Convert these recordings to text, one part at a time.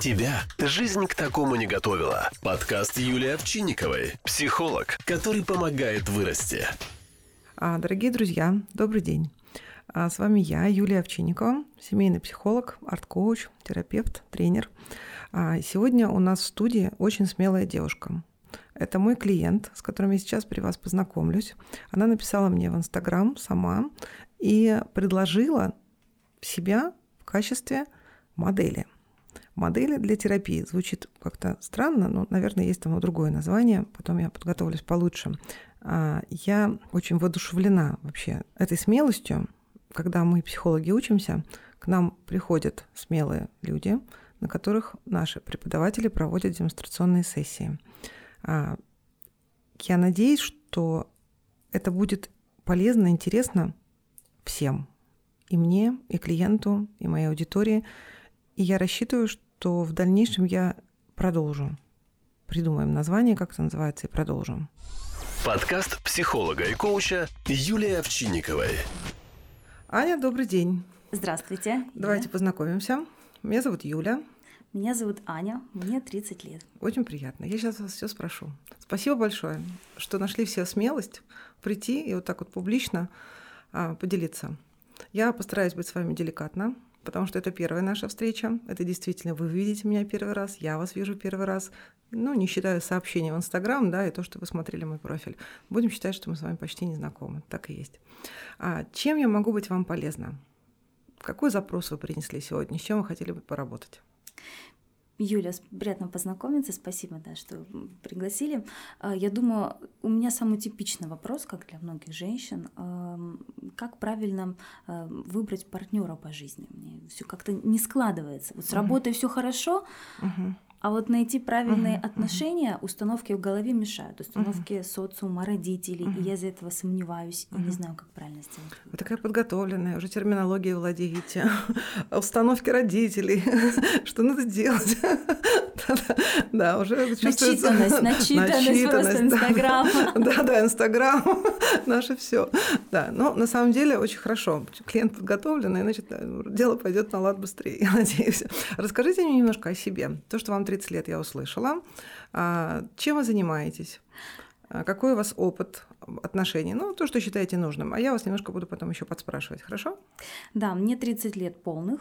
Тебя жизнь к такому не готовила. Подкаст Юлии Овчинниковой. Психолог, который помогает вырасти. А, Дорогие друзья, добрый день. А, С вами я, Юлия Овчинникова, семейный психолог, арт-коуч, терапевт, тренер. А, Сегодня у нас в студии очень смелая девушка. Это мой клиент, с которым я сейчас при вас познакомлюсь. Она написала мне в Инстаграм сама и предложила себя в качестве модели. Модели для терапии. Звучит как-то странно, но, наверное, есть там другое название. Потом я подготовлюсь получше. А, Я очень воодушевлена вообще этой смелостью. Когда мы, психологи, учимся, к нам приходят смелые люди, на которых наши преподаватели проводят демонстрационные сессии. А, Я надеюсь, что это будет полезно, интересно всем. И мне, и клиенту, и моей аудитории. И я рассчитываю, что в дальнейшем я продолжу. Придумаем название, как это называется, и продолжим. Подкаст психолога и коуча Юлии Овчинниковой. Аня, добрый день. Здравствуйте. Давайте Юля. познакомимся. Меня зовут Юля. Меня зовут Аня, мне 30 лет. Очень приятно. Я сейчас вас все спрошу. Спасибо большое, что нашли все смелость прийти и вот так вот публично а, поделиться. Я постараюсь быть с вами деликатно, потому что это первая наша встреча. Это действительно вы видите меня первый раз, я вас вижу первый раз. Ну, не считая сообщений в Инстаграм, да, и то, что вы смотрели мой профиль. Будем считать, что мы с вами почти не знакомы. Так и есть. А чем я могу быть вам полезна? Какой запрос вы принесли сегодня? С чем вы хотели бы поработать? Юля, приятно познакомиться, спасибо, да, что пригласили. А, Я думаю, у меня самый типичный вопрос, как для многих женщин, как правильно а, выбрать партнера по жизни? Мне все как-то не складывается. Вот с работой все хорошо, Мгм. А вот найти правильные мгм. отношения установки в голове мешают, установки социума, родителей, и я из-за этого сомневаюсь и не знаю, как правильно сделать. Вы такая подготовленная, уже терминологией владеете, установки родителей, что надо делать. Да, уже чувствуется... Начитанность, начитанность просто да. Инстаграма. Да, да, Инстаграм, наше все. Да, но на самом деле очень хорошо. Клиент подготовленный, значит, э, дело пойдет на лад быстрее, я надеюсь. Расскажите мне немножко о себе. То, что вам 30 лет, я услышала. А, Чем вы занимаетесь? А, Какой у вас опыт отношений? Ну, то, что считаете нужным. А я вас немножко буду потом еще подспрашивать, хорошо? Да, мне 30 лет полных.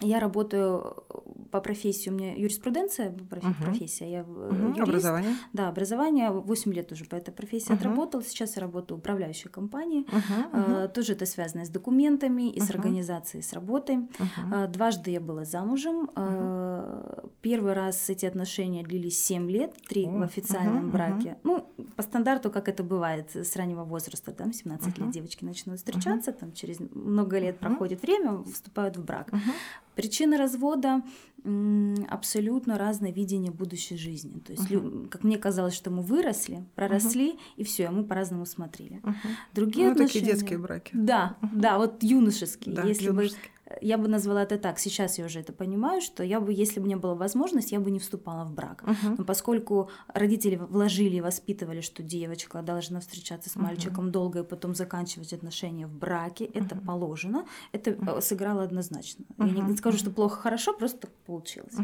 Я работаю по профессии, у меня юриспруденция профессия, я э, юрист. Образование. Да, образование, 8 лет уже по этой профессии Мгм. отработала, сейчас я работаю в управляющей компании. Мгм, Э, Тоже это связано с документами и с Мгм. организацией, с работой. Э, Дважды я была замужем. Э, Первый раз эти отношения длились 7 лет, три О, в официальном мгм, браке. Ну, по стандарту, как это бывает с раннего возраста, там 17 Мгм. лет девочки начинают встречаться, там через много лет проходит время, вступают в брак. Мгм. Причина развода абсолютно разное видение будущей жизни. То есть, лю- как мне казалось, что мы выросли, проросли, и все, мы по-разному смотрели. Мгм. Другие Ну, такие отношения. детские браки. Да, да, вот юношеские. Да, если юношеские. Я бы назвала это так, сейчас я уже это понимаю, что я бы, если бы не было возможность, я бы не вступала в брак. Мгм. Но поскольку родители вложили и воспитывали, что девочка должна встречаться с мальчиком долго и потом заканчивать отношения в браке, это положено, это э, сыграло однозначно. Я не скажу, что плохо, хорошо, просто так получилось.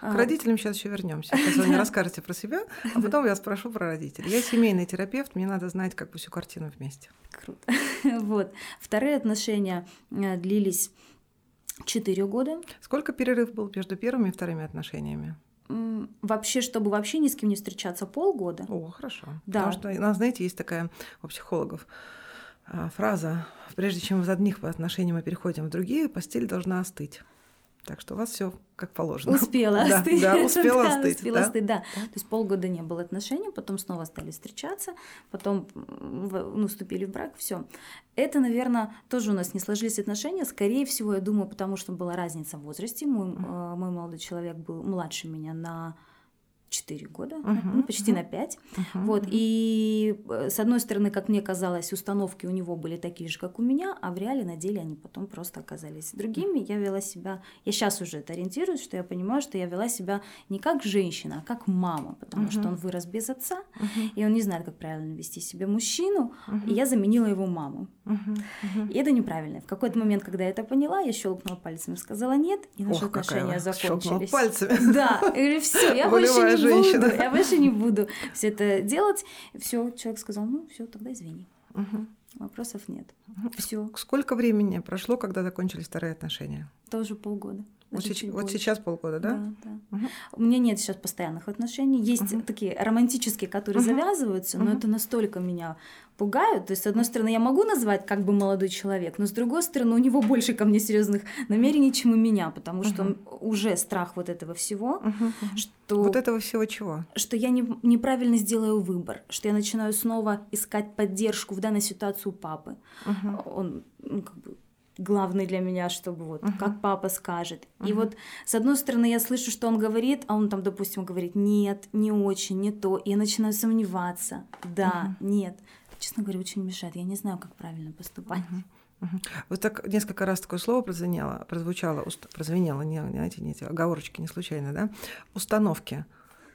А. К родителям сейчас еще вернемся. Сейчас вы мне расскажете про себя, а потом я спрошу про родителей. Я семейный терапевт, мне надо знать как бы всю картину вместе. Круто. Вот. Вторые отношения э, длились 4 года. Сколько перерыв был между первыми и вторыми отношениями? Вообще, чтобы вообще ни с кем не встречаться полгода. О, хорошо. Да. Потому что, у нас, знаете, есть такая у психологов а, фраза, прежде чем из одних отношений мы переходим в другие, постель должна остыть. Так что у вас все как положено. Успела Да, остыть. Да, успела Да, остыть. успела да. остыть, да. То есть полгода не было отношений, потом снова стали встречаться, потом ну, вступили в брак, все. Это, наверное, тоже у нас не сложились отношения. Скорее всего, я думаю, потому что была разница в возрасте. Мой, э, мой молодой человек был младше меня на 4 года, Мгм, ну, почти мгм. на 5. Мгм, Вот, и э, с одной стороны, как мне казалось, установки у него были такие же, как у меня, а в реале на деле они потом просто оказались другими. Я вела себя, я сейчас уже это ориентируюсь, что я понимаю, что я вела себя не как женщина, а как мама, потому что Мгм. он вырос без отца, Мгм, и он не знает, как правильно вести себя мужчину, мгм, и я заменила его маму. мгм, мгм. И это неправильно. В какой-то момент, когда я это поняла, я щелкнула пальцем и сказала нет, и наши Ох, отношения щелкнула закончились. пальцами. Да, говорю, все, я больше не женщина. буду, я больше не буду все это делать. Все, человек сказал, ну все, тогда извини, Мгм. вопросов нет. Все, Сколько времени прошло, когда закончились вторые отношения? тоже полгода. Вот, чуть вот сейчас полгода, да? Да, да. Мгм. У меня нет сейчас постоянных отношений. Есть Мгм. такие романтические, которые Мгм. завязываются, но Мгм. это настолько меня пугают. То есть, с одной стороны, я могу назвать как бы молодой человек, но с другой стороны, у него больше ко мне серьезных намерений, чем у меня, потому что Мгм. уже страх вот этого всего, мгм. что, Вот этого всего чего? что я не, неправильно сделаю выбор, что я начинаю снова искать поддержку в данной ситуации у папы. Мгм. Он ну, как бы главный для меня, чтобы вот Мгм. как папа скажет. И Мгм. вот с одной стороны я слышу, что он говорит, а он там, допустим, говорит нет, не очень, не то, и я начинаю сомневаться. Да, нет. Честно говоря, очень мешает. Я не знаю, как правильно поступать. Мгм. Вот так несколько раз такое слово прозвенело, прозвучало, уст- прозвенело, не, знаете, не эти оговорочки не случайно, да? Установки.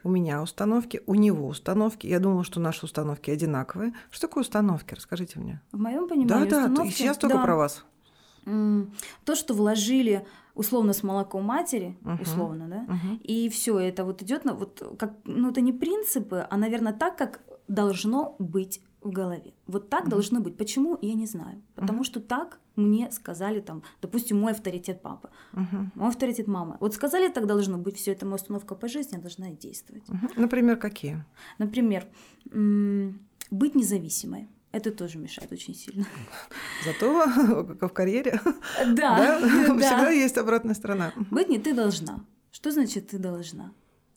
У меня установки, у него установки. Я думала, что наши установки одинаковые. Что такое установки? Расскажите мне. В моем Да, понимании да, установки- сейчас только да, про вас. То, что вложили условно с молоком матери, Мгм. условно, да, Мгм. И все это вот идет на вот как, ну это не принципы, а, наверное, так, как должно быть в голове. Вот так Мгм. должно быть. Почему, я не знаю. Потому Мгм. что так мне сказали там, допустим, мой авторитет папа, Мгм. мой авторитет мама. Вот сказали, так должно быть. Все это моя установка по жизни, я должна действовать. Мгм. Например, какие? Например, м, быть независимой. Это тоже мешает очень сильно. Зато как в карьере Да, всегда да. есть обратная сторона. Быть не ты должна. Что значит ты должна?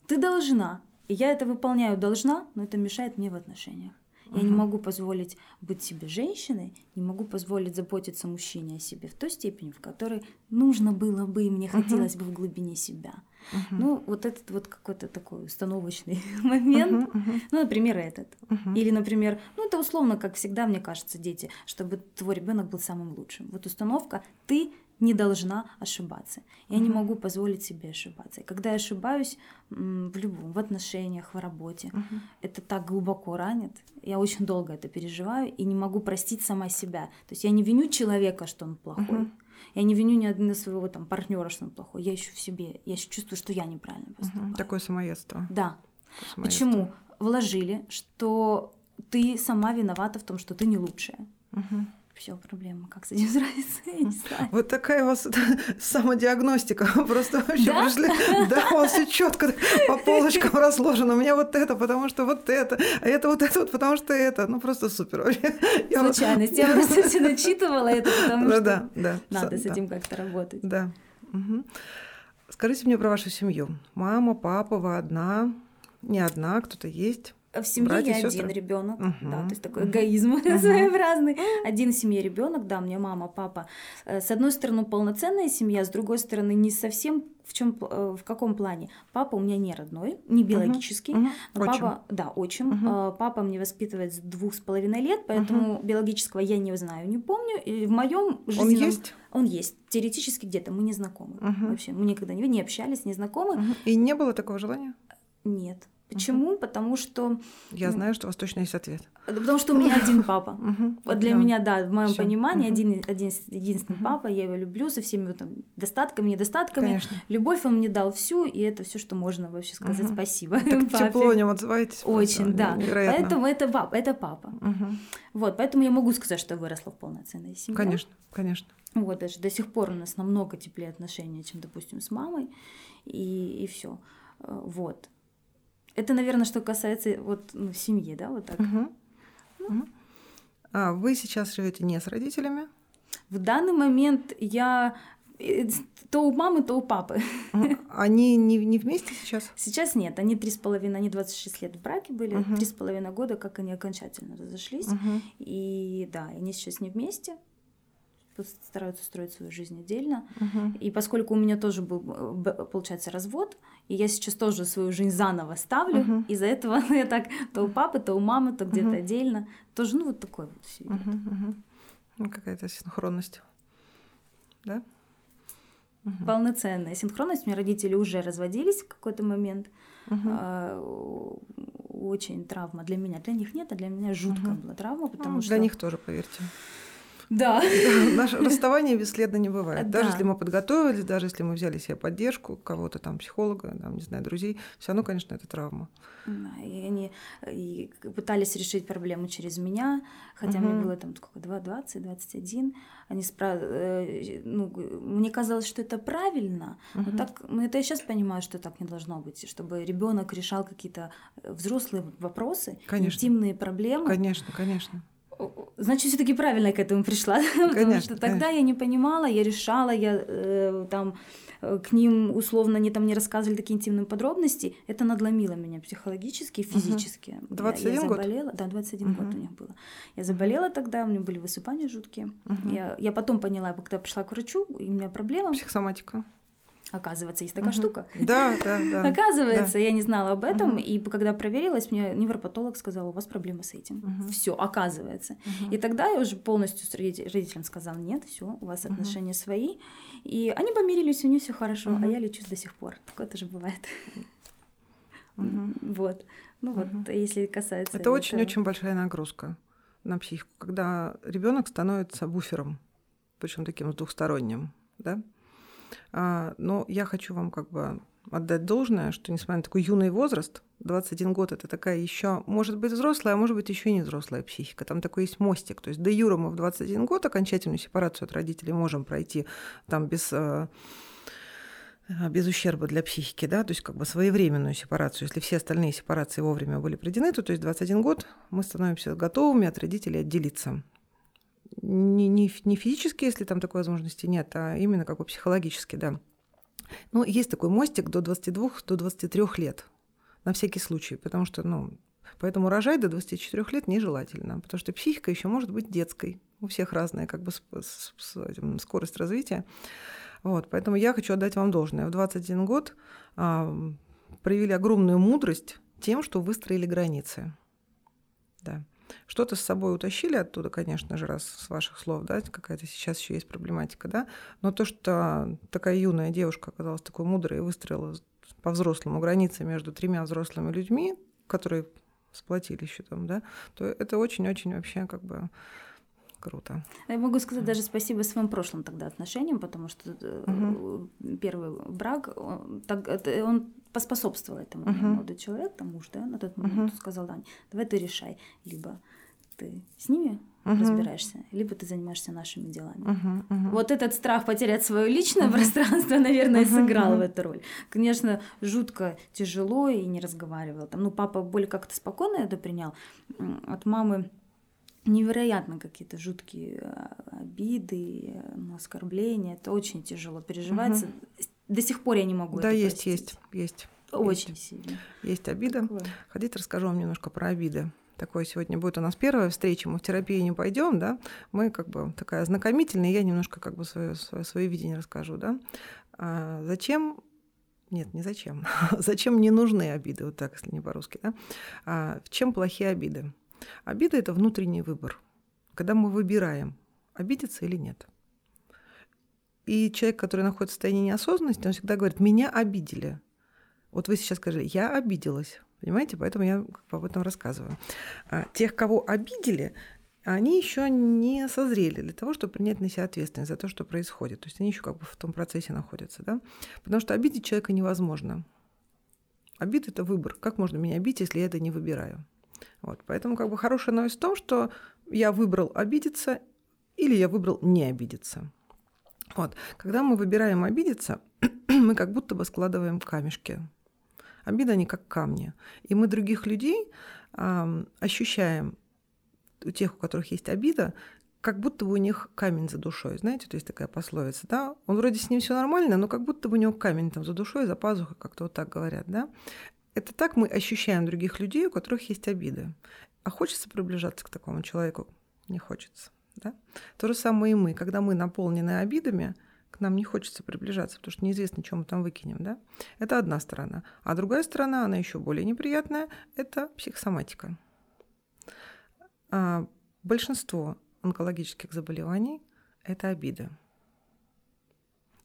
Ты должна. И я это выполняю должна, но это мешает мне в отношениях. Я не Мгм. могу позволить быть себе женщиной, не могу позволить заботиться мужчине о себе в той степени, в которой нужно было бы и мне Мгм. хотелось бы в глубине себя. Мгм. Ну, вот этот вот какой-то такой установочный момент. Мгм, мгм, Ну, например, этот. мгм. Или, например, ну это условно, как всегда, мне кажется, дети, чтобы твой ребенок был самым лучшим. Вот установка ты не должна ошибаться. Я не Мгм. могу позволить себе ошибаться. И когда я ошибаюсь в любом, в отношениях, в работе, Мгм. это так глубоко ранит. Я очень долго это переживаю и не могу простить сама себя. То есть я не виню человека, что он плохой. Мгм. Я не виню ни одного своего там партнера, что он плохой. Я ищу в себе, я ещё чувствую, что я неправильно поступаю. Мгм. Такое самоедство. Да. Такое самоедство. Почему? Вложили, что ты сама виновата в том, что ты не лучшая. Мгм. Все, проблема. Как с этим справиться? Я не знаю. Вот такая у вас самодиагностика. Просто вообще Да? пришли. Да, у вас все четко по полочкам разложено. У меня вот это, потому что вот это, а это вот это вот, потому что это. Ну просто супер Случайность. Я просто все начитывала это, потому что надо С- этим как-то работать. Да. Скажите мне про вашу семью. Мама, папа, вы одна, не одна, кто-то есть. В семье Братья, я сестры? один ребенок, да, Мгм. то есть такой эгоизм Мгм. своеобразный. Один в семье ребенок, да, мне мама, папа. Э, С одной стороны полноценная семья, с другой стороны не совсем в чем, в каком плане. Папа у меня не родной, не биологический. Мгм. Но Отчим. папа, да, отчим. Э, Папа мне воспитывает с двух с половиной лет, поэтому биологического я не знаю, не помню. И в моем Он жизненном... есть? Он есть. Теоретически где-то. Мы не знакомы. Мгм. Вообще, мы никогда не, не общались, не знакомы. Мгм. И не было такого желания? Нет. Почему? Потому что... Я Ну. знаю, что у вас точно есть ответ. Потому что у меня один папа. Мгм. Вот для Да. меня, да, в моем Всё. понимании Мгм. один, один, единственный Мгм. папа, я его люблю со всеми там достатками, недостатками. Конечно. Любовь он мне дал всю, и это все, что можно вообще сказать. Мгм. Спасибо. Так папе. тепло о нем отзываетесь. Очень, да. Невероятно. Поэтому это папа, это папа. Мгм. Вот, поэтому я могу сказать, что я выросла в полноценной семье. Конечно, конечно. Вот, даже до сих пор у нас намного теплее отношения, чем, допустим, с мамой, и, и все. Вот. Это, наверное, что касается вот ну, семьи, да, вот так. Мгм. Мгм. А вы сейчас живете не с родителями? В данный момент я э, то у мамы, то у папы. Они не, не вместе сейчас? Сейчас нет, они три с половиной, они 26 лет в браке были, три с половиной года, как они окончательно разошлись. Мгм. И да, они сейчас не вместе, стараются строить свою жизнь отдельно. Угу. И поскольку у меня тоже был, получается, развод, и я сейчас тоже свою жизнь заново ставлю, угу. из-за этого я так то у папы, то у мамы, то где-то угу. отдельно. Тоже, ну, вот такое вот все. Угу, угу. Ну, какая-то синхронность. Да? Угу. Полноценная синхронность. У меня родители уже разводились в какой-то момент. Угу. Очень травма для меня. Для них нет, а для меня жуткая угу. была травма, потому ну, что... Для них тоже, поверьте. Да. Наше расставание бесследно не бывает. Даже если мы подготовились, даже если мы взяли себе поддержку, кого-то там, психолога, там, не знаю, друзей, все равно, конечно, это травма. И они и пытались решить проблему через меня, хотя угу. мне было там сколько, 20, 21. Они спра... Э, ну, мне казалось, что это правильно, угу. но так, ну, это я сейчас понимаю, что так не должно быть, чтобы ребенок решал какие-то взрослые вопросы, конечно. интимные проблемы. Конечно, конечно значит, все-таки правильно к этому пришла. Конечно, Потому что тогда конечно. я не понимала, я решала, я э, там э, к ним условно не там не рассказывали такие интимные подробности. Это надломило меня психологически и физически. Угу. 21 я, я заболела. Год? Да, 21 угу. год у них было. Я заболела тогда, у меня были высыпания жуткие. Угу. Я, я потом поняла, когда пришла к врачу, и у меня проблема. Психосоматика. Оказывается, есть такая угу. штука. Да, да, да. Оказывается, да. я не знала об этом, угу. и когда проверилась, мне невропатолог сказал, у вас проблемы с этим. Угу. Все, оказывается. Угу. И тогда я уже полностью с родителям сказала, нет, все, у вас отношения угу. свои. И они помирились, у них все хорошо, угу. а я лечусь до сих пор. Такое тоже бывает. Угу. Вот. Ну угу. вот, если касается. Это очень-очень большая нагрузка на психику, когда ребенок становится буфером, причем таким двухсторонним, да? А, но я хочу вам как бы отдать должное, что несмотря на такой юный возраст, 21 год это такая еще, может быть, взрослая, а может быть, еще и не взрослая психика. Там такой есть мостик. То есть до Юра мы в 21 год окончательную сепарацию от родителей можем пройти там без э, без ущерба для психики, да, то есть как бы своевременную сепарацию. Если все остальные сепарации вовремя были проведены, то, то есть 21 год мы становимся готовыми от родителей отделиться не, не, не физически, если там такой возможности нет, а именно как бы психологически, да. Ну, есть такой мостик до 22, до 23 лет, на всякий случай, потому что, ну, поэтому рожать до 24 лет нежелательно, потому что психика еще может быть детской, у всех разная как бы с, с, с этим, скорость развития. Вот, поэтому я хочу отдать вам должное. В 21 год а, проявили огромную мудрость тем, что выстроили границы. Да. Что-то с собой утащили оттуда, конечно же, раз с ваших слов, да, какая-то сейчас еще есть проблематика, да, но то, что такая юная девушка оказалась такой мудрой и выстроила по-взрослому границы между тремя взрослыми людьми, которые сплотили еще там, да, то это очень-очень вообще как бы круто. Я могу сказать даже спасибо своим прошлым тогда отношениям, потому что угу. первый брак, он, так, он поспособствовал этому угу. молодой человек, там муж, да, на тот момент угу. сказал, Дань, давай ты решай, либо ты с ними угу. разбираешься, либо ты занимаешься нашими делами. Угу, угу. Вот этот страх потерять свое личное угу. пространство, наверное, угу, сыграл угу. в эту роль. Конечно, жутко тяжело и не разговаривал. Там, ну, папа более как-то спокойно это принял. От мамы невероятно какие-то жуткие а, обиды, оскорбления. Это очень тяжело переживается. Угу. До сих пор я не могу. Да, это есть, простить. есть, есть. Очень есть. сильно. Есть обида. Такое. Хотите, расскажу вам немножко про обиды. Такое сегодня будет у нас первая встреча, мы в терапию не пойдем, да, мы как бы такая знакомительная, я немножко как бы свое, свое, свое видение расскажу, да. А зачем нет, не зачем. зачем не нужны обиды, вот так, если не по-русски. Да? А в чем плохие обиды? Обида – это внутренний выбор. Когда мы выбираем, обидеться или нет. И человек, который находится в состоянии неосознанности, он всегда говорит, меня обидели. Вот вы сейчас скажите, я обиделась. Понимаете? Поэтому я об этом рассказываю. А тех, кого обидели, они еще не созрели для того, чтобы принять на себя ответственность за то, что происходит. То есть они еще как бы в том процессе находятся. Да? Потому что обидеть человека невозможно. Обид – это выбор. Как можно меня обидеть, если я это не выбираю? Вот. Поэтому как бы хорошая новость в том, что я выбрал обидеться или я выбрал не обидеться. Вот. Когда мы выбираем обидеться, мы как будто бы складываем камешки. Обида, они как камни. И мы других людей э, ощущаем, у тех, у которых есть обида, как будто бы у них камень за душой, знаете, то есть такая пословица, да, он вроде с ним все нормально, но как будто бы у него камень там за душой, за пазухой, как-то вот так говорят, да. Это так мы ощущаем других людей, у которых есть обиды. А хочется приближаться к такому человеку? Не хочется. Да? То же самое и мы. Когда мы наполнены обидами, к нам не хочется приближаться, потому что неизвестно, чем мы там выкинем. Да? Это одна сторона. А другая сторона, она еще более неприятная, это психосоматика. А большинство онкологических заболеваний – это обида.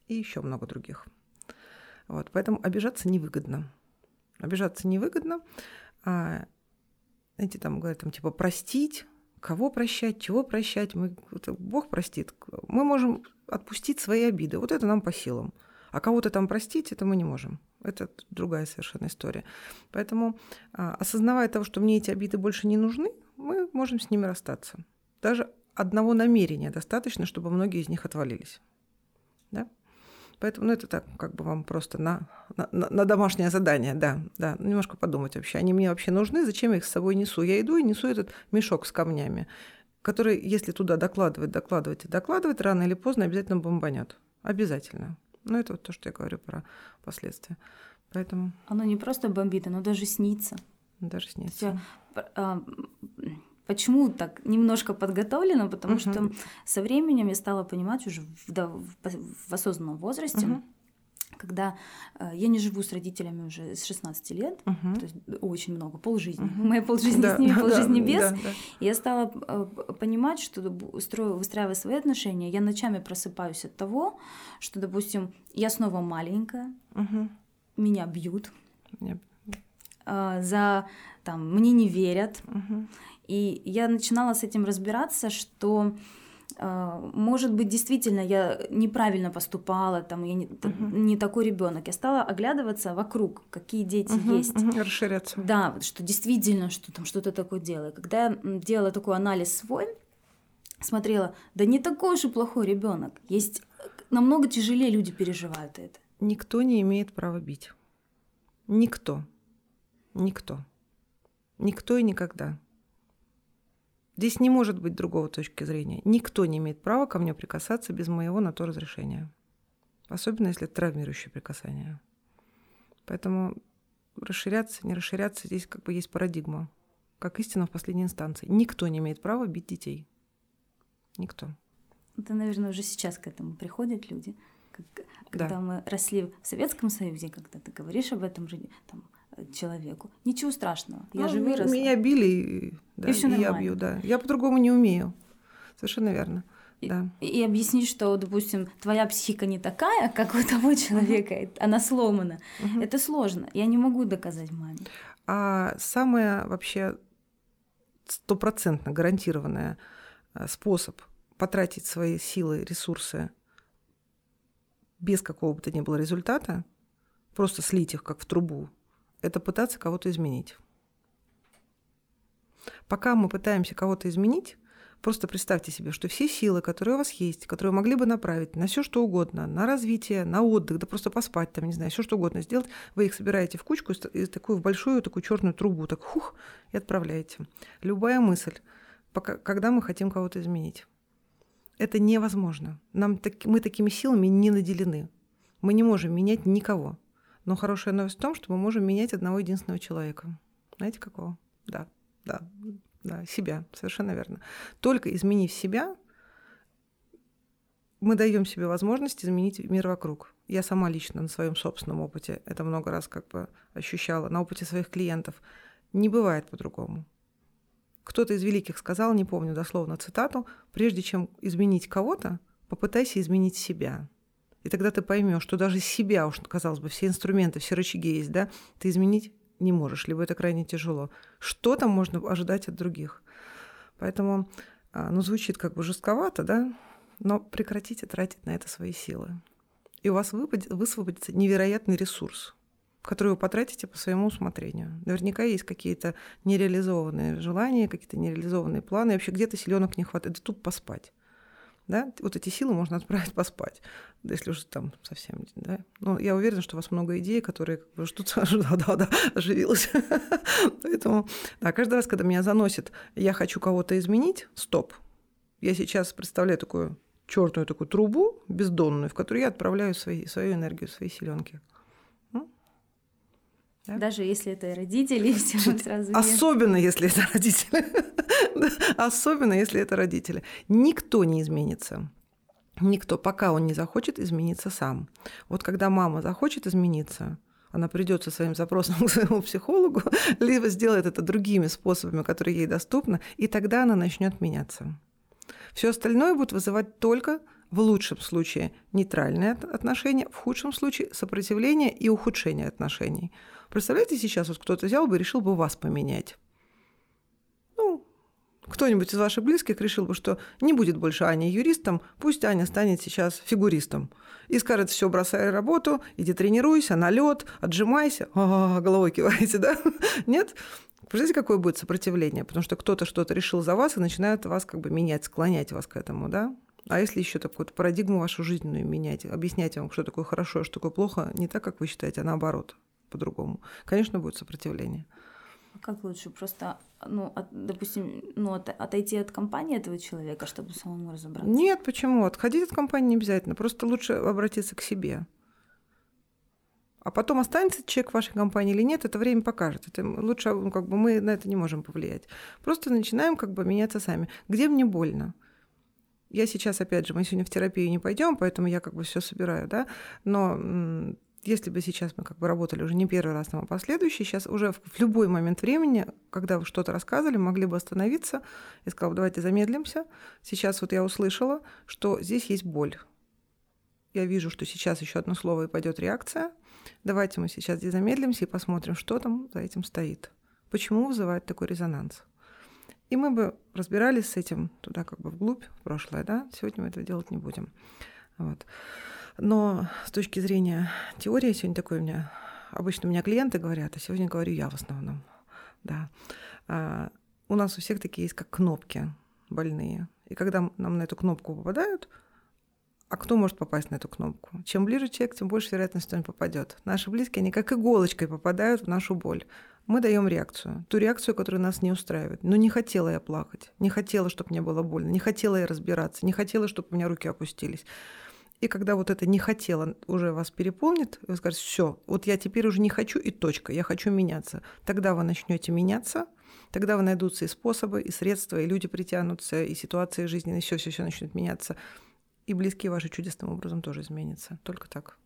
И еще много других. Вот, поэтому обижаться невыгодно. Обижаться невыгодно. А, знаете, там говорят, там, типа, простить, кого прощать, чего прощать. Мы, это Бог простит. Мы можем отпустить свои обиды. Вот это нам по силам. А кого-то там простить, это мы не можем. Это другая совершенно история. Поэтому, а, осознавая того, что мне эти обиды больше не нужны, мы можем с ними расстаться. Даже одного намерения достаточно, чтобы многие из них отвалились. Поэтому, ну, это так, как бы вам просто на, на, на домашнее задание, да, да, немножко подумать вообще, они мне вообще нужны, зачем я их с собой несу? Я иду и несу этот мешок с камнями, который, если туда докладывать, докладывать и докладывать, рано или поздно обязательно бомбанет. Обязательно. Ну, это вот то, что я говорю про последствия. Поэтому... Оно не просто бомбит, оно даже снится. Даже снится. А, Почему так немножко подготовлено? Потому uh-huh. что со временем я стала понимать уже в, да, в, в осознанном возрасте, uh-huh. когда э, я не живу с родителями уже с 16 лет, uh-huh. то есть очень много, полжизни. Uh-huh. Моя полжизни да, с ними, да, полжизни да, без. Да, да. Я стала э, понимать, что устрою, выстраивая свои отношения, я ночами просыпаюсь от того, что, допустим, я снова маленькая, uh-huh. меня бьют. Yep. Э, за там мне не верят. Uh-huh и я начинала с этим разбираться, что э, может быть, действительно, я неправильно поступала, там, я не, uh-huh. не такой ребенок. Я стала оглядываться вокруг, какие дети uh-huh, есть. Uh-huh, расширяться. Да, что действительно, что там что-то такое делаю. Когда я делала такой анализ свой, смотрела, да не такой уж и плохой ребенок. Есть намного тяжелее люди переживают это. Никто не имеет права бить. Никто. Никто. Никто и никогда. Здесь не может быть другого точки зрения. Никто не имеет права ко мне прикасаться без моего на то разрешения. Особенно если это травмирующее прикасание. Поэтому расширяться, не расширяться, здесь как бы есть парадигма. Как истина в последней инстанции. Никто не имеет права бить детей. Никто. Это, наверное, уже сейчас к этому приходят люди. Как, когда да. мы росли в Советском Союзе, когда ты говоришь об этом там, человеку. Ничего страшного. Я ну, же выросла. Меня били, да, и, все и я бью, да. Я по-другому не умею. Совершенно верно. И, да. и объяснить, что, допустим, твоя психика не такая, как у того человека, uh-huh. она сломана. Uh-huh. Это сложно. Я не могу доказать маме. А самое вообще стопроцентно гарантированный э, способ потратить свои силы, ресурсы без какого бы то ни было результата, просто слить их как в трубу, это пытаться кого-то изменить. Пока мы пытаемся кого-то изменить, просто представьте себе, что все силы, которые у вас есть, которые могли бы направить на все что угодно, на развитие, на отдых, да просто поспать, там, не знаю, все что угодно сделать, вы их собираете в кучку и такую в большую такую черную трубу, так хух, и отправляете. Любая мысль, пока, когда мы хотим кого-то изменить. Это невозможно. Нам, так, мы такими силами не наделены. Мы не можем менять никого. Но хорошая новость в том, что мы можем менять одного единственного человека. Знаете, какого? Да, да, да, себя, совершенно верно. Только изменив себя, мы даем себе возможность изменить мир вокруг. Я сама лично на своем собственном опыте это много раз как бы ощущала, на опыте своих клиентов. Не бывает по-другому. Кто-то из великих сказал, не помню дословно цитату, прежде чем изменить кого-то, попытайся изменить себя. И тогда ты поймешь, что даже себя, уж казалось бы, все инструменты, все рычаги есть, да, ты изменить не можешь, либо это крайне тяжело. Что там можно ожидать от других? Поэтому, а, ну, звучит как бы жестковато, да, но прекратите тратить на это свои силы. И у вас высвободится невероятный ресурс, который вы потратите по своему усмотрению. Наверняка есть какие-то нереализованные желания, какие-то нереализованные планы, и вообще где-то силенок не хватает, да тут поспать да, вот эти силы можно отправить поспать, если уже там совсем, да. Но я уверена, что у вас много идей, которые как бы ждут, да, да, да, оживилась. Поэтому, да, каждый раз, когда меня заносит, я хочу кого-то изменить, стоп. Я сейчас представляю такую черную такую трубу бездонную, в которую я отправляю свои, свою энергию, свои силенки. Да? Даже если это родители, все сразу. Особенно если это родители. Особенно, если это родители. Никто не изменится. Никто, пока он не захочет измениться сам. Вот когда мама захочет измениться, она придет со своим запросом к своему психологу, либо сделает это другими способами, которые ей доступны, и тогда она начнет меняться. Все остальное будет вызывать только в лучшем случае нейтральные отношения, в худшем случае сопротивление и ухудшение отношений. Представляете, сейчас вот кто-то взял бы и решил бы вас поменять. Кто-нибудь из ваших близких решил бы, что не будет больше Ани юристом, пусть Аня станет сейчас фигуристом. И скажет, все, бросай работу, иди тренируйся, на лед, отжимайся. А, головой киваете, да? Нет? Представляете, какое будет сопротивление? Потому что кто-то что-то решил за вас и начинает вас как бы менять, склонять вас к этому, да? А если еще такую парадигму вашу жизненную менять, объяснять вам, что такое хорошо, а что такое плохо, не так, как вы считаете, а наоборот, по-другому, конечно, будет сопротивление. Как лучше? Просто, ну, от, допустим, ну, от, отойти от компании этого человека, чтобы самому разобраться? Нет, почему? Отходить от компании не обязательно. Просто лучше обратиться к себе. А потом останется человек в вашей компании или нет, это время покажет. Это лучше, ну, как бы мы на это не можем повлиять. Просто начинаем как бы меняться сами. Где мне больно? Я сейчас, опять же, мы сегодня в терапию не пойдем, поэтому я как бы все собираю, да, но если бы сейчас мы как бы работали уже не первый раз, а последующий, сейчас уже в, в любой момент времени, когда вы что-то рассказывали, могли бы остановиться и сказал, давайте замедлимся. Сейчас вот я услышала, что здесь есть боль. Я вижу, что сейчас еще одно слово и пойдет реакция. Давайте мы сейчас здесь замедлимся и посмотрим, что там за этим стоит. Почему вызывает такой резонанс? И мы бы разбирались с этим туда как бы вглубь, в прошлое, да, сегодня мы этого делать не будем. Вот. Но с точки зрения теории, сегодня такой у меня, обычно у меня клиенты говорят, а сегодня говорю я в основном, да. А, у нас у всех такие есть как кнопки больные. И когда нам на эту кнопку попадают, а кто может попасть на эту кнопку? Чем ближе человек, тем больше вероятность, что он попадет. Наши близкие, они как иголочкой попадают в нашу боль мы даем реакцию, ту реакцию, которая нас не устраивает. Но не хотела я плакать, не хотела, чтобы мне было больно, не хотела я разбираться, не хотела, чтобы у меня руки опустились. И когда вот это не хотела уже вас переполнит, вы скажете, все, вот я теперь уже не хочу и точка, я хочу меняться. Тогда вы начнете меняться, тогда вы найдутся и способы, и средства, и люди притянутся, и ситуации жизненные, все, все, все начнет меняться. И близкие ваши чудесным образом тоже изменятся. Только так.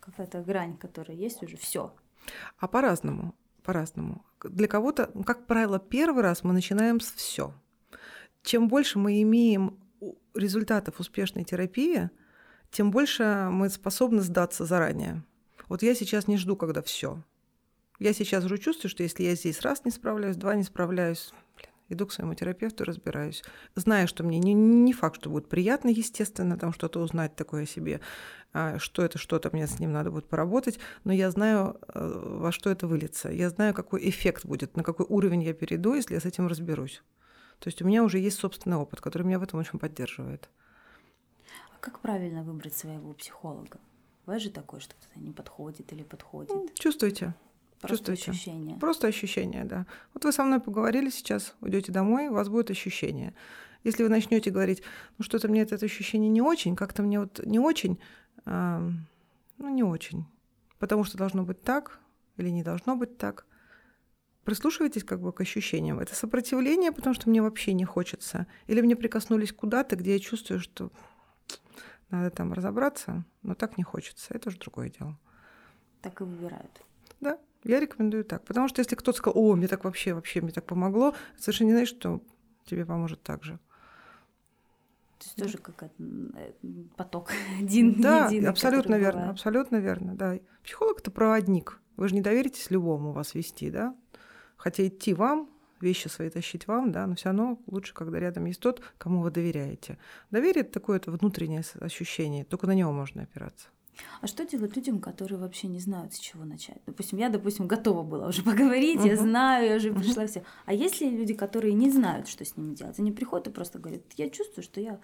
Какая-то грань, которая есть уже, все, а по-разному, по-разному. Для кого-то, как правило, первый раз мы начинаем с все. Чем больше мы имеем результатов успешной терапии, тем больше мы способны сдаться заранее. Вот я сейчас не жду, когда все. Я сейчас уже чувствую, что если я здесь раз не справляюсь, два не справляюсь, иду к своему терапевту, разбираюсь. Знаю, что мне не, не факт, что будет приятно, естественно, там что-то узнать такое о себе, а, что это что-то, мне с ним надо будет поработать, но я знаю, э, во что это выльется. Я знаю, какой эффект будет, на какой уровень я перейду, если я с этим разберусь. То есть у меня уже есть собственный опыт, который меня в этом очень поддерживает. А как правильно выбрать своего психолога? Бывает же такое, что кто-то не подходит или подходит? Чувствуйте. Просто Чувствуете? ощущение. Просто ощущение, да. Вот вы со мной поговорили сейчас, уйдете домой, у вас будет ощущение. Если вы начнете говорить, ну что-то мне это ощущение не очень, как-то мне вот не очень, э, ну не очень, потому что должно быть так или не должно быть так. Прислушивайтесь как бы к ощущениям. Это сопротивление, потому что мне вообще не хочется. Или мне прикоснулись куда-то, где я чувствую, что надо там разобраться, но так не хочется. Это уже другое дело. Так и выбирают. Да. Я рекомендую так. Потому что если кто-то сказал, о, мне так вообще, вообще, мне так помогло, совершенно не знаешь, что тебе поможет так же. То есть да. тоже как э, поток один. Да, единый, абсолютно верно, бывает. абсолютно верно. Да. Психолог это проводник. Вы же не доверитесь любому вас вести, да? Хотя идти вам, вещи свои тащить вам, да, но все равно лучше, когда рядом есть тот, кому вы доверяете. Доверие это такое это внутреннее ощущение, только на него можно опираться. А что делать людям, которые вообще не знают, с чего начать? Допустим, я, допустим, готова была уже поговорить, uh-huh. я знаю, я уже пришла uh-huh. все. А есть ли люди, которые не знают, что с ними делать? Они приходят и просто говорят, я чувствую, что я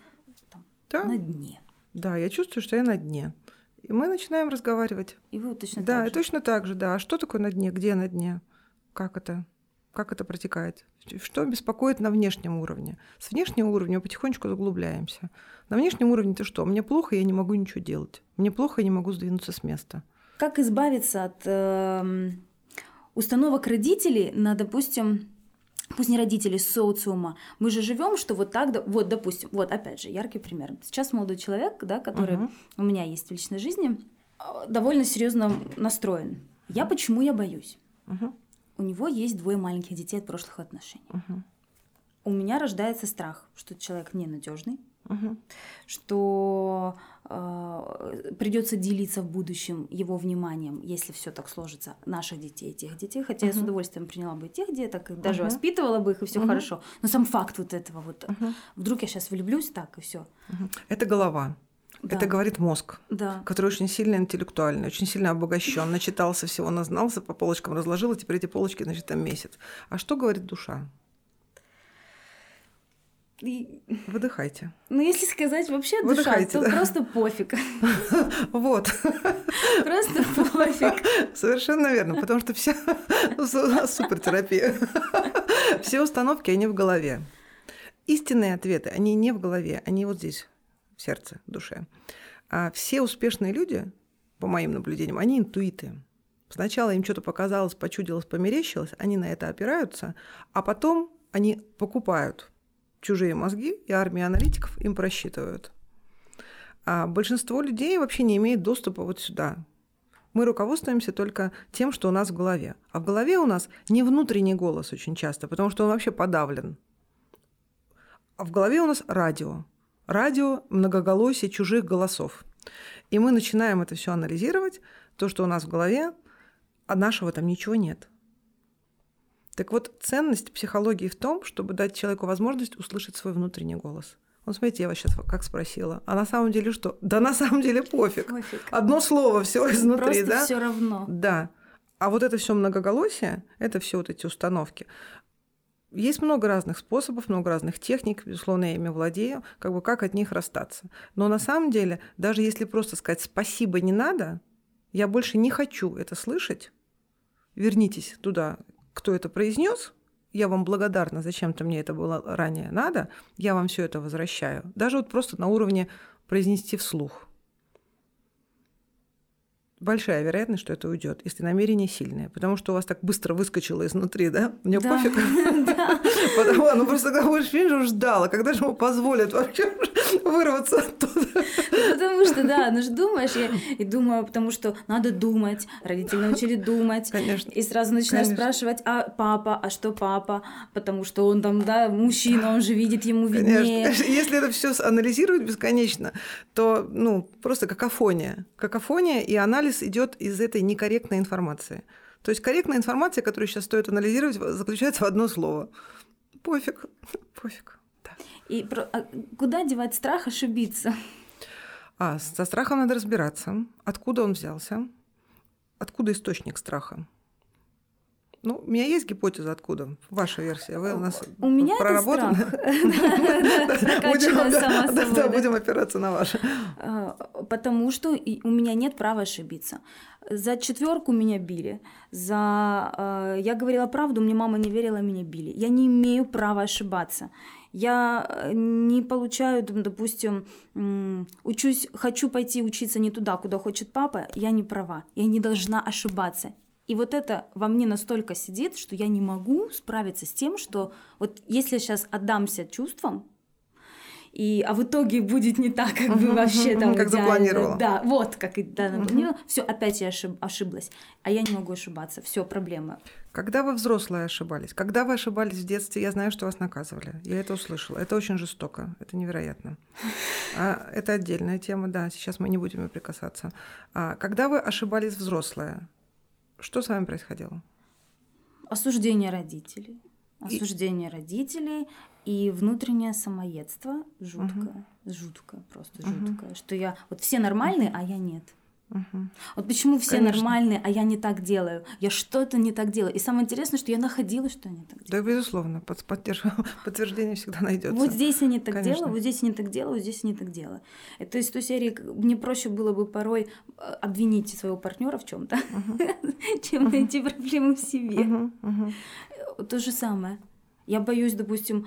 там, да. на дне. Да, я чувствую, что я на дне. И мы начинаем разговаривать. И вы точно да, так же? Да, точно так же, да. А что такое на дне? Где на дне? Как это? Как это протекает? Что беспокоит на внешнем уровне? С внешнего уровня мы потихонечку заглубляемся. На внешнем уровне это что? Мне плохо, я не могу ничего делать. Мне плохо, я не могу сдвинуться с места. Как избавиться от э, установок родителей на, допустим, пусть не родители, социума. Мы же живем, что вот так, да, вот, допустим, вот опять же, яркий пример. Сейчас молодой человек, да, который Мгм. у меня есть в личной жизни, э, довольно серьезно настроен. Я почему я боюсь? Мгм. У него есть двое маленьких детей от прошлых отношений. Мгм. У меня рождается страх, что человек ненадежный, Мгм. что э, придется делиться в будущем его вниманием, если все так сложится, наших детей и тех детей. Хотя я с удовольствием приняла бы тех деток, и даже Мгм. воспитывала бы их, и все Мгм. хорошо. Но сам факт вот этого вот. Мгм. Вдруг я сейчас влюблюсь так, и все. Мгм. Это голова. Это говорит мозг. Да. который очень сильно интеллектуальный, очень сильно обогащен, начитался всего, назнался, по полочкам разложил, и теперь эти полочки, значит, там месяц. А что говорит душа? Выдыхайте. ну, если сказать вообще душа, Выдыхайте, то да. просто пофиг. Вот, Просто пофиг. совершенно верно, потому что вся супертерапия. Все установки, они в голове. Истинные ответы, они не в голове, они вот здесь, сердце, душе. А все успешные люди, по моим наблюдениям, они интуиты. Сначала им что-то показалось, почудилось, померещилось, они на это опираются, а потом они покупают чужие мозги, и армия аналитиков им просчитывают. А большинство людей вообще не имеет доступа вот сюда. Мы руководствуемся только тем, что у нас в голове. А в голове у нас не внутренний голос очень часто, потому что он вообще подавлен. А в голове у нас радио. Радио многоголосие чужих голосов. И мы начинаем это все анализировать, то, что у нас в голове, а нашего там ничего нет. Так вот, ценность психологии в том, чтобы дать человеку возможность услышать свой внутренний голос. Вот смотрите, я вас сейчас как спросила. А на самом деле что? Да на самом деле пофиг. Пофиг. Одно слово, все изнутри, Просто да? все равно. Да. А вот это все многоголосие, это все вот эти установки. Есть много разных способов, много разных техник, безусловно, я ими владею, как бы как от них расстаться. Но на самом деле, даже если просто сказать спасибо не надо, я больше не хочу это слышать, вернитесь туда, кто это произнес, я вам благодарна, зачем-то мне это было ранее надо, я вам все это возвращаю. Даже вот просто на уровне произнести вслух. Большая вероятность, что это уйдет, если намерение сильное, потому что у вас так быстро выскочило изнутри, да? Мне Да. пофиг. Потому ну просто когда будешь уже ждала, когда же ему позволят вообще вырваться оттуда. Что, да, ну же думаешь, я и думаю, потому что надо думать, родители научили думать. Конечно. И сразу начинаешь Конечно. спрашивать, а папа, а что папа? Потому что он там, да, мужчина, он же видит, ему виднее. Конечно. Если это все анализировать бесконечно, то ну, просто какофония. Какофония и анализ идет из этой некорректной информации. То есть корректная информация, которую сейчас стоит анализировать, заключается в одно слово. Пофиг. Пофиг. Да. И про- а куда девать страх ошибиться? А, со страхом надо разбираться. Откуда он взялся? Откуда источник страха? Ну, у меня есть гипотеза, откуда. Ваша версия. Вы у нас У меня проработаны. Будем- опираться на ваше. А, Потому что у меня нет права ошибиться. За четверку меня били. За э, я говорила правду, мне мама не верила, меня били. Я не имею права ошибаться. Я э, не получаю, допустим, учусь, хочу пойти учиться не туда, куда хочет папа, я не права. Я не должна ошибаться. И вот это во мне настолько сидит, что я не могу справиться с тем, что вот если я сейчас отдамся чувствам, и, а в итоге будет не так, как бы вообще там как идеально. запланировала. Да, вот как и да. Все, опять я ошиб- ошиблась. А я не могу ошибаться. Все, проблема. Когда вы взрослые ошибались? Когда вы ошибались в детстве, я знаю, что вас наказывали. Я это услышала. Это очень жестоко. Это невероятно. А, это отдельная тема, да. Сейчас мы не будем и прикасаться. А, когда вы ошибались взрослые, что с вами происходило? Осуждение родителей. И- Осуждение родителей и внутреннее самоедство жуткое. Жуткое, просто жуткое. Что я... Вот все нормальные, а я нет. Мгм. Вот почему все Конечно. нормальные, а я не так делаю? Я что-то не так делаю. И самое интересное, что я находила, что я не так делаю. Да, безусловно, под- подтверждение всегда найдется. Вот здесь я не так Конечно. делаю, вот здесь я не так делаю, вот здесь я не так делаю. Это из той серии, мне проще было бы порой э, обвинить своего партнера в чем-то, чем найти проблему в себе. Мгм. Э, То же самое. Я боюсь, допустим,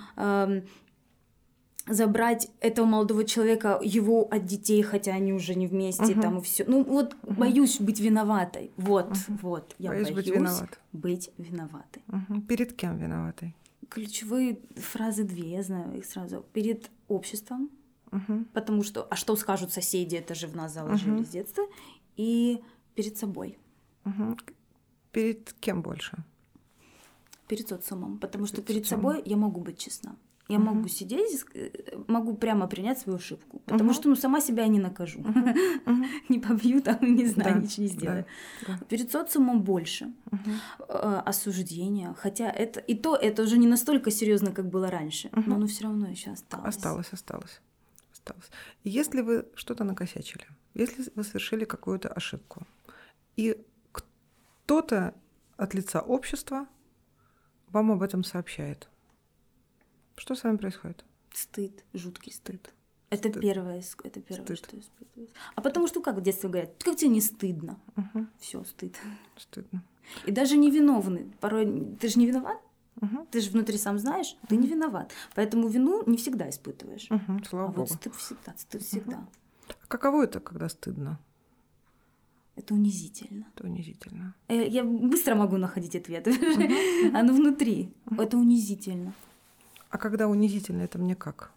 забрать этого молодого человека, его от детей, хотя они уже не вместе, Мгм. там и все. Ну вот боюсь быть виноватой. Вот, Мгм. вот. Я Боюсь боюсь быть виноват. быть виноватой. Мгм. Перед кем виноватой? Ключевые фразы две, я знаю их сразу. Перед обществом, Мгм. потому что, а что скажут соседи, это же в нас заложили Мгм. с детства, и перед собой, Мгм. Перед кем больше? перед социумом, потому что Перед перед собой я могу быть честна. Я Мгм. могу сидеть, э, могу прямо принять свою ошибку, потому Мгм. что ну, сама себя не накажу, Мгм. не побью, там, не знаю, Да, ничего не сделаю. да. Перед социумом больше э, осуждения, хотя это и то это уже не настолько серьезно, как было раньше, Мгм. но оно все равно еще осталось. Осталось, осталось. осталось. Если вы что-то накосячили, если вы совершили какую-то ошибку, и кто-то от лица общества вам об этом сообщает, что с вами происходит? Стыд, жуткий стыд. Это Стыд. первое, это первое, Стыд. что испытывается. А потому что как в детстве говорят, как тебе не стыдно? Мгм. Все, стыд. Стыдно. И даже невиновный. Порой ты же не виноват, Мгм. ты же внутри сам знаешь, ты не виноват. Поэтому вину не всегда испытываешь. А Слава вот Богу. стыд всегда, стыд всегда. А каково это, когда стыдно? Это унизительно. Это унизительно. Э, Я быстро могу находить ответ. Оно внутри. Это унизительно. А когда унизительно, это мне как?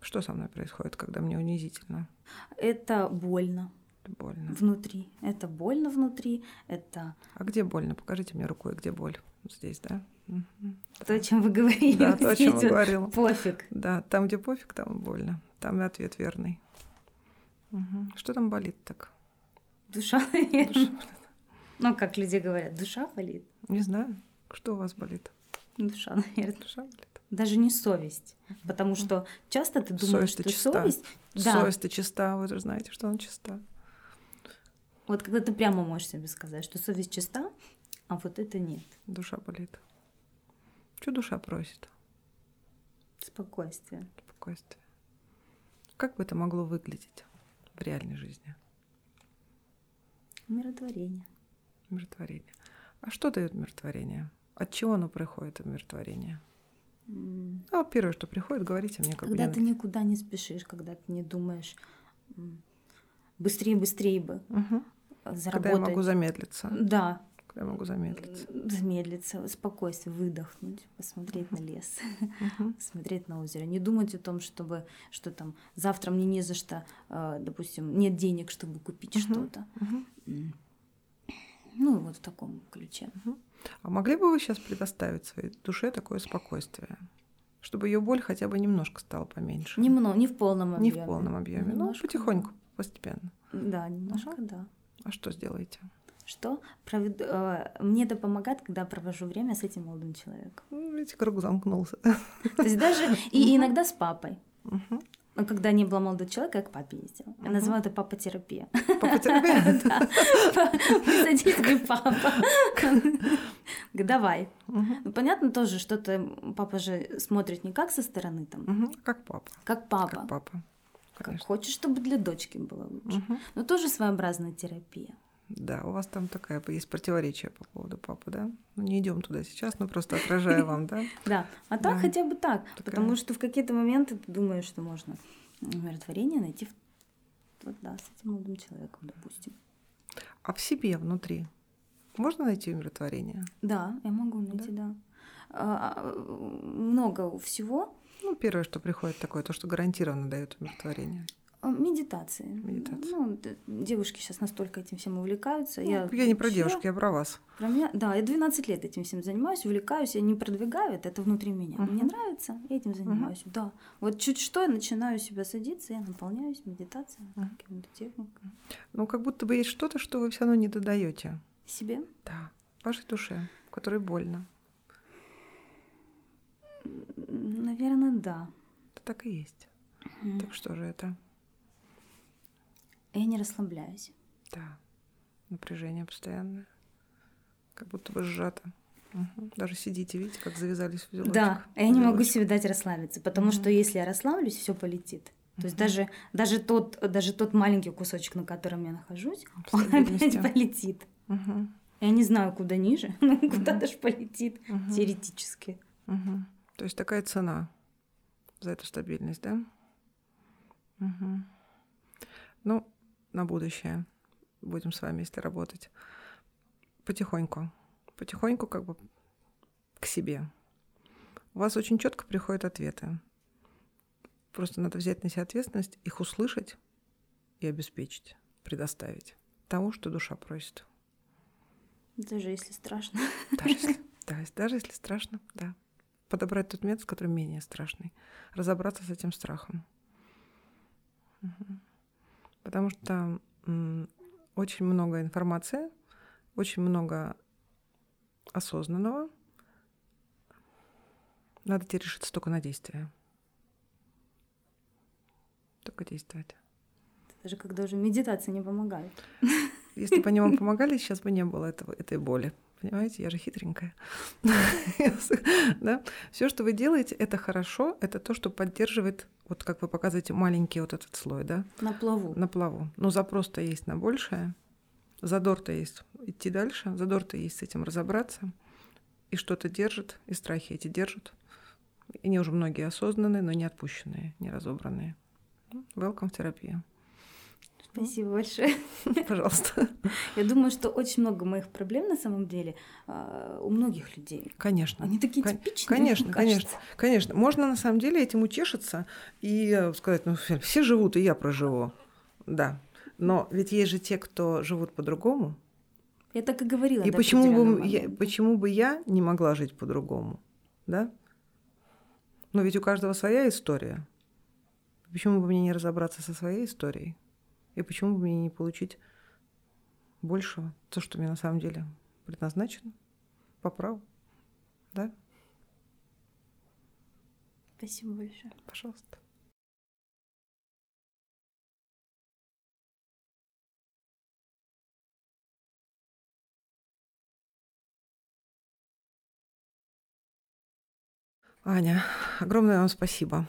Что со мной происходит, когда мне унизительно? Это больно больно. внутри. Это больно внутри. Это А где больно? Покажите мне рукой, где боль. Здесь, да? Мгм. то, о чем вы говорили. Да, то, о чем я говорила. Пофиг. Да, там, где пофиг, там больно. Там и ответ верный. Мгм. Что там болит так? Душа, наверное. Ну, как люди говорят, душа болит. Не знаю. Что у вас болит? Душа, наверное. Душа болит. Даже не совесть. Потому что часто ты думаешь, Совесть-то что чиста. совесть... Да, Совесть-то чиста, вы же знаете, что она чиста. вот когда ты прямо можешь себе сказать, что совесть чиста, а вот это нет. Душа болит. Что душа просит? Спокойствие. Спокойствие. Как бы это могло выглядеть в реальной жизни? Умиротворение. Умиротворение. А что дает умиротворение? От чего оно приходит, умиротворение? А первое, что приходит, говорите мне, как Когда ты никуда не спешишь, когда ты не думаешь быстрее, быстрее бы Мгм. заработать. Когда я могу замедлиться. Да, Когда я могу замедлиться. замедлиться, спокойствие, выдохнуть, посмотреть на лес, Мгм. смотреть на озеро, не думать о том, чтобы что там завтра мне не за что, э, допустим, нет денег, чтобы купить Мгм. что-то. М. Ну вот в таком ключе. А могли бы вы сейчас предоставить своей душе такое спокойствие? Чтобы ее боль хотя бы немножко стала поменьше. Немного, не в полном объеме. Не в полном объеме. Немножко, потихоньку, постепенно. Да, немножко, Ага. да. А что сделаете? Что проведу- э, мне это помогает, когда провожу время с этим молодым человеком. Видите, круг замкнулся. То есть даже и иногда с папой. Ну, Когда не было молодого человека, я к папе ездила. Я называю это папа-терапия. Папа-терапия? Да. Садись, говорю, папа. Давай. Ну, понятно тоже, что-то папа же смотрит не как со стороны, там. Как папа. как папа. Как папа. Как хочешь, чтобы для дочки было лучше. Но тоже своеобразная терапия. Да, у вас там такая есть противоречие по поводу папы, да? Ну, не идем туда сейчас, но просто отражаю вам, да? Да, а так хотя бы так. Потому что в какие-то моменты ты думаешь, что можно умиротворение найти вот, да, с этим молодым человеком, допустим. А в себе внутри можно найти умиротворение? Да, я могу найти, да. А, а, много всего. Ну, первое, что приходит такое, то, что гарантированно дает умиротворение. А, Медитации. Медитация. Ну, девушки сейчас настолько этим всем увлекаются. Ну, я, я не про девушек, я про вас. Про меня, да, я 12 лет этим всем занимаюсь, увлекаюсь, я не продвигаю это, это внутри меня. Мне Мгм. нравится, я этим занимаюсь, да. Вот чуть что, я начинаю себя садиться, я наполняюсь медитацией, Мгм. какими-то техниками. Ну, как будто бы есть что-то, что вы все равно не додаете. Себе? Да. Вашей душе, которой больно. Наверное, да. Это так и есть. Мгм. Так что же это? Я не расслабляюсь. Да. Напряжение постоянное. Как будто бы сжато. Мгм. Даже сидите, видите, как завязались в узелочек. Да, я не могу себе дать расслабиться, потому что если я расслаблюсь, все полетит. То есть Мгм. даже, даже, тот, даже тот маленький кусочек, на котором я нахожусь, он опять полетит. Мгм. Я не знаю, куда ниже, но куда Мгм. даже полетит теоретически. То есть такая цена за эту стабильность, да? Мгм. Ну, на будущее будем с вами, если работать. Потихоньку. Потихоньку как бы к себе. у вас очень четко приходят ответы. Просто надо взять на себя ответственность, их услышать и обеспечить, предоставить того, что душа просит. Даже если страшно. Даже если, да, даже если страшно, да. Подобрать тот метод, который менее страшный. Разобраться с этим страхом. Угу. Потому что очень много информации, очень много осознанного. Надо тебе решиться только на действие. Только действовать. Даже когда уже медитация не помогает. Если бы они вам помогали, сейчас бы не было этого, этой боли. Понимаете, я же хитренькая. да? Все, что вы делаете, это хорошо, это то, что поддерживает, вот как вы показываете, маленький вот этот слой, да? На плаву. На плаву. Но запрос-то есть на большее, задор-то есть идти дальше, задор-то есть с этим разобраться, и что-то держит, и страхи эти держат. И они уже многие осознанные, но не отпущенные, не разобранные. Welcome в терапию. Спасибо большое. Пожалуйста. Я думаю, что очень много моих проблем на самом деле а, у многих людей. Конечно. Они такие Кон- типичные. Конечно, конечно, конечно. Можно на самом деле этим утешиться и сказать, ну все живут, и я проживу. Да. Но ведь есть же те, кто живут по-другому. Я так и говорила. И почему бы, я, почему бы я не могла жить по-другому? Да? Но ведь у каждого своя история. Почему бы мне не разобраться со своей историей? И почему бы мне не получить большего, то, что мне на самом деле предназначено по праву? Да? Спасибо большое. Пожалуйста. Аня, огромное вам спасибо.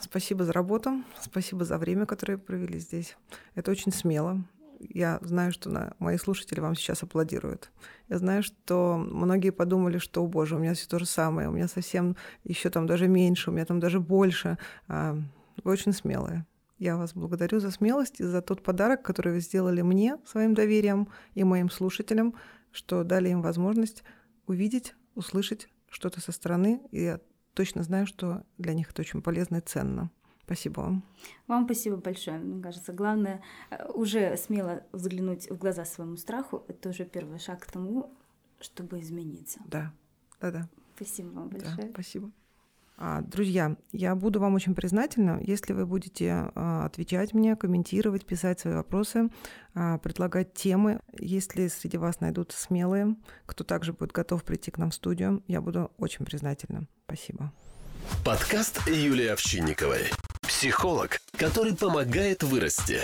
Спасибо за работу, спасибо за время, которое провели здесь. Это очень смело. Я знаю, что на, мои слушатели вам сейчас аплодируют. Я знаю, что многие подумали, что, о боже, у меня все то же самое, у меня совсем еще там даже меньше, у меня там даже больше. А, Вы очень смелые. Я вас благодарю за смелость и за тот подарок, который вы сделали мне своим доверием и моим слушателям, что дали им возможность увидеть, услышать что-то со стороны. И я точно знаю, что для них это очень полезно и ценно. Спасибо вам. Вам спасибо большое. Мне кажется, главное э, уже смело взглянуть в глаза своему страху. Это уже первый шаг к тому, чтобы измениться. Да, да-да. Спасибо вам Да, большое. спасибо. А, Друзья, я буду вам очень признательна, если вы будете а, отвечать мне, комментировать, писать свои вопросы, а, предлагать темы. Если среди вас найдутся смелые, кто также будет готов прийти к нам в студию, я буду очень признательна. Спасибо. Подкаст Юлии Овчинниковой. Психолог, который помогает вырасти.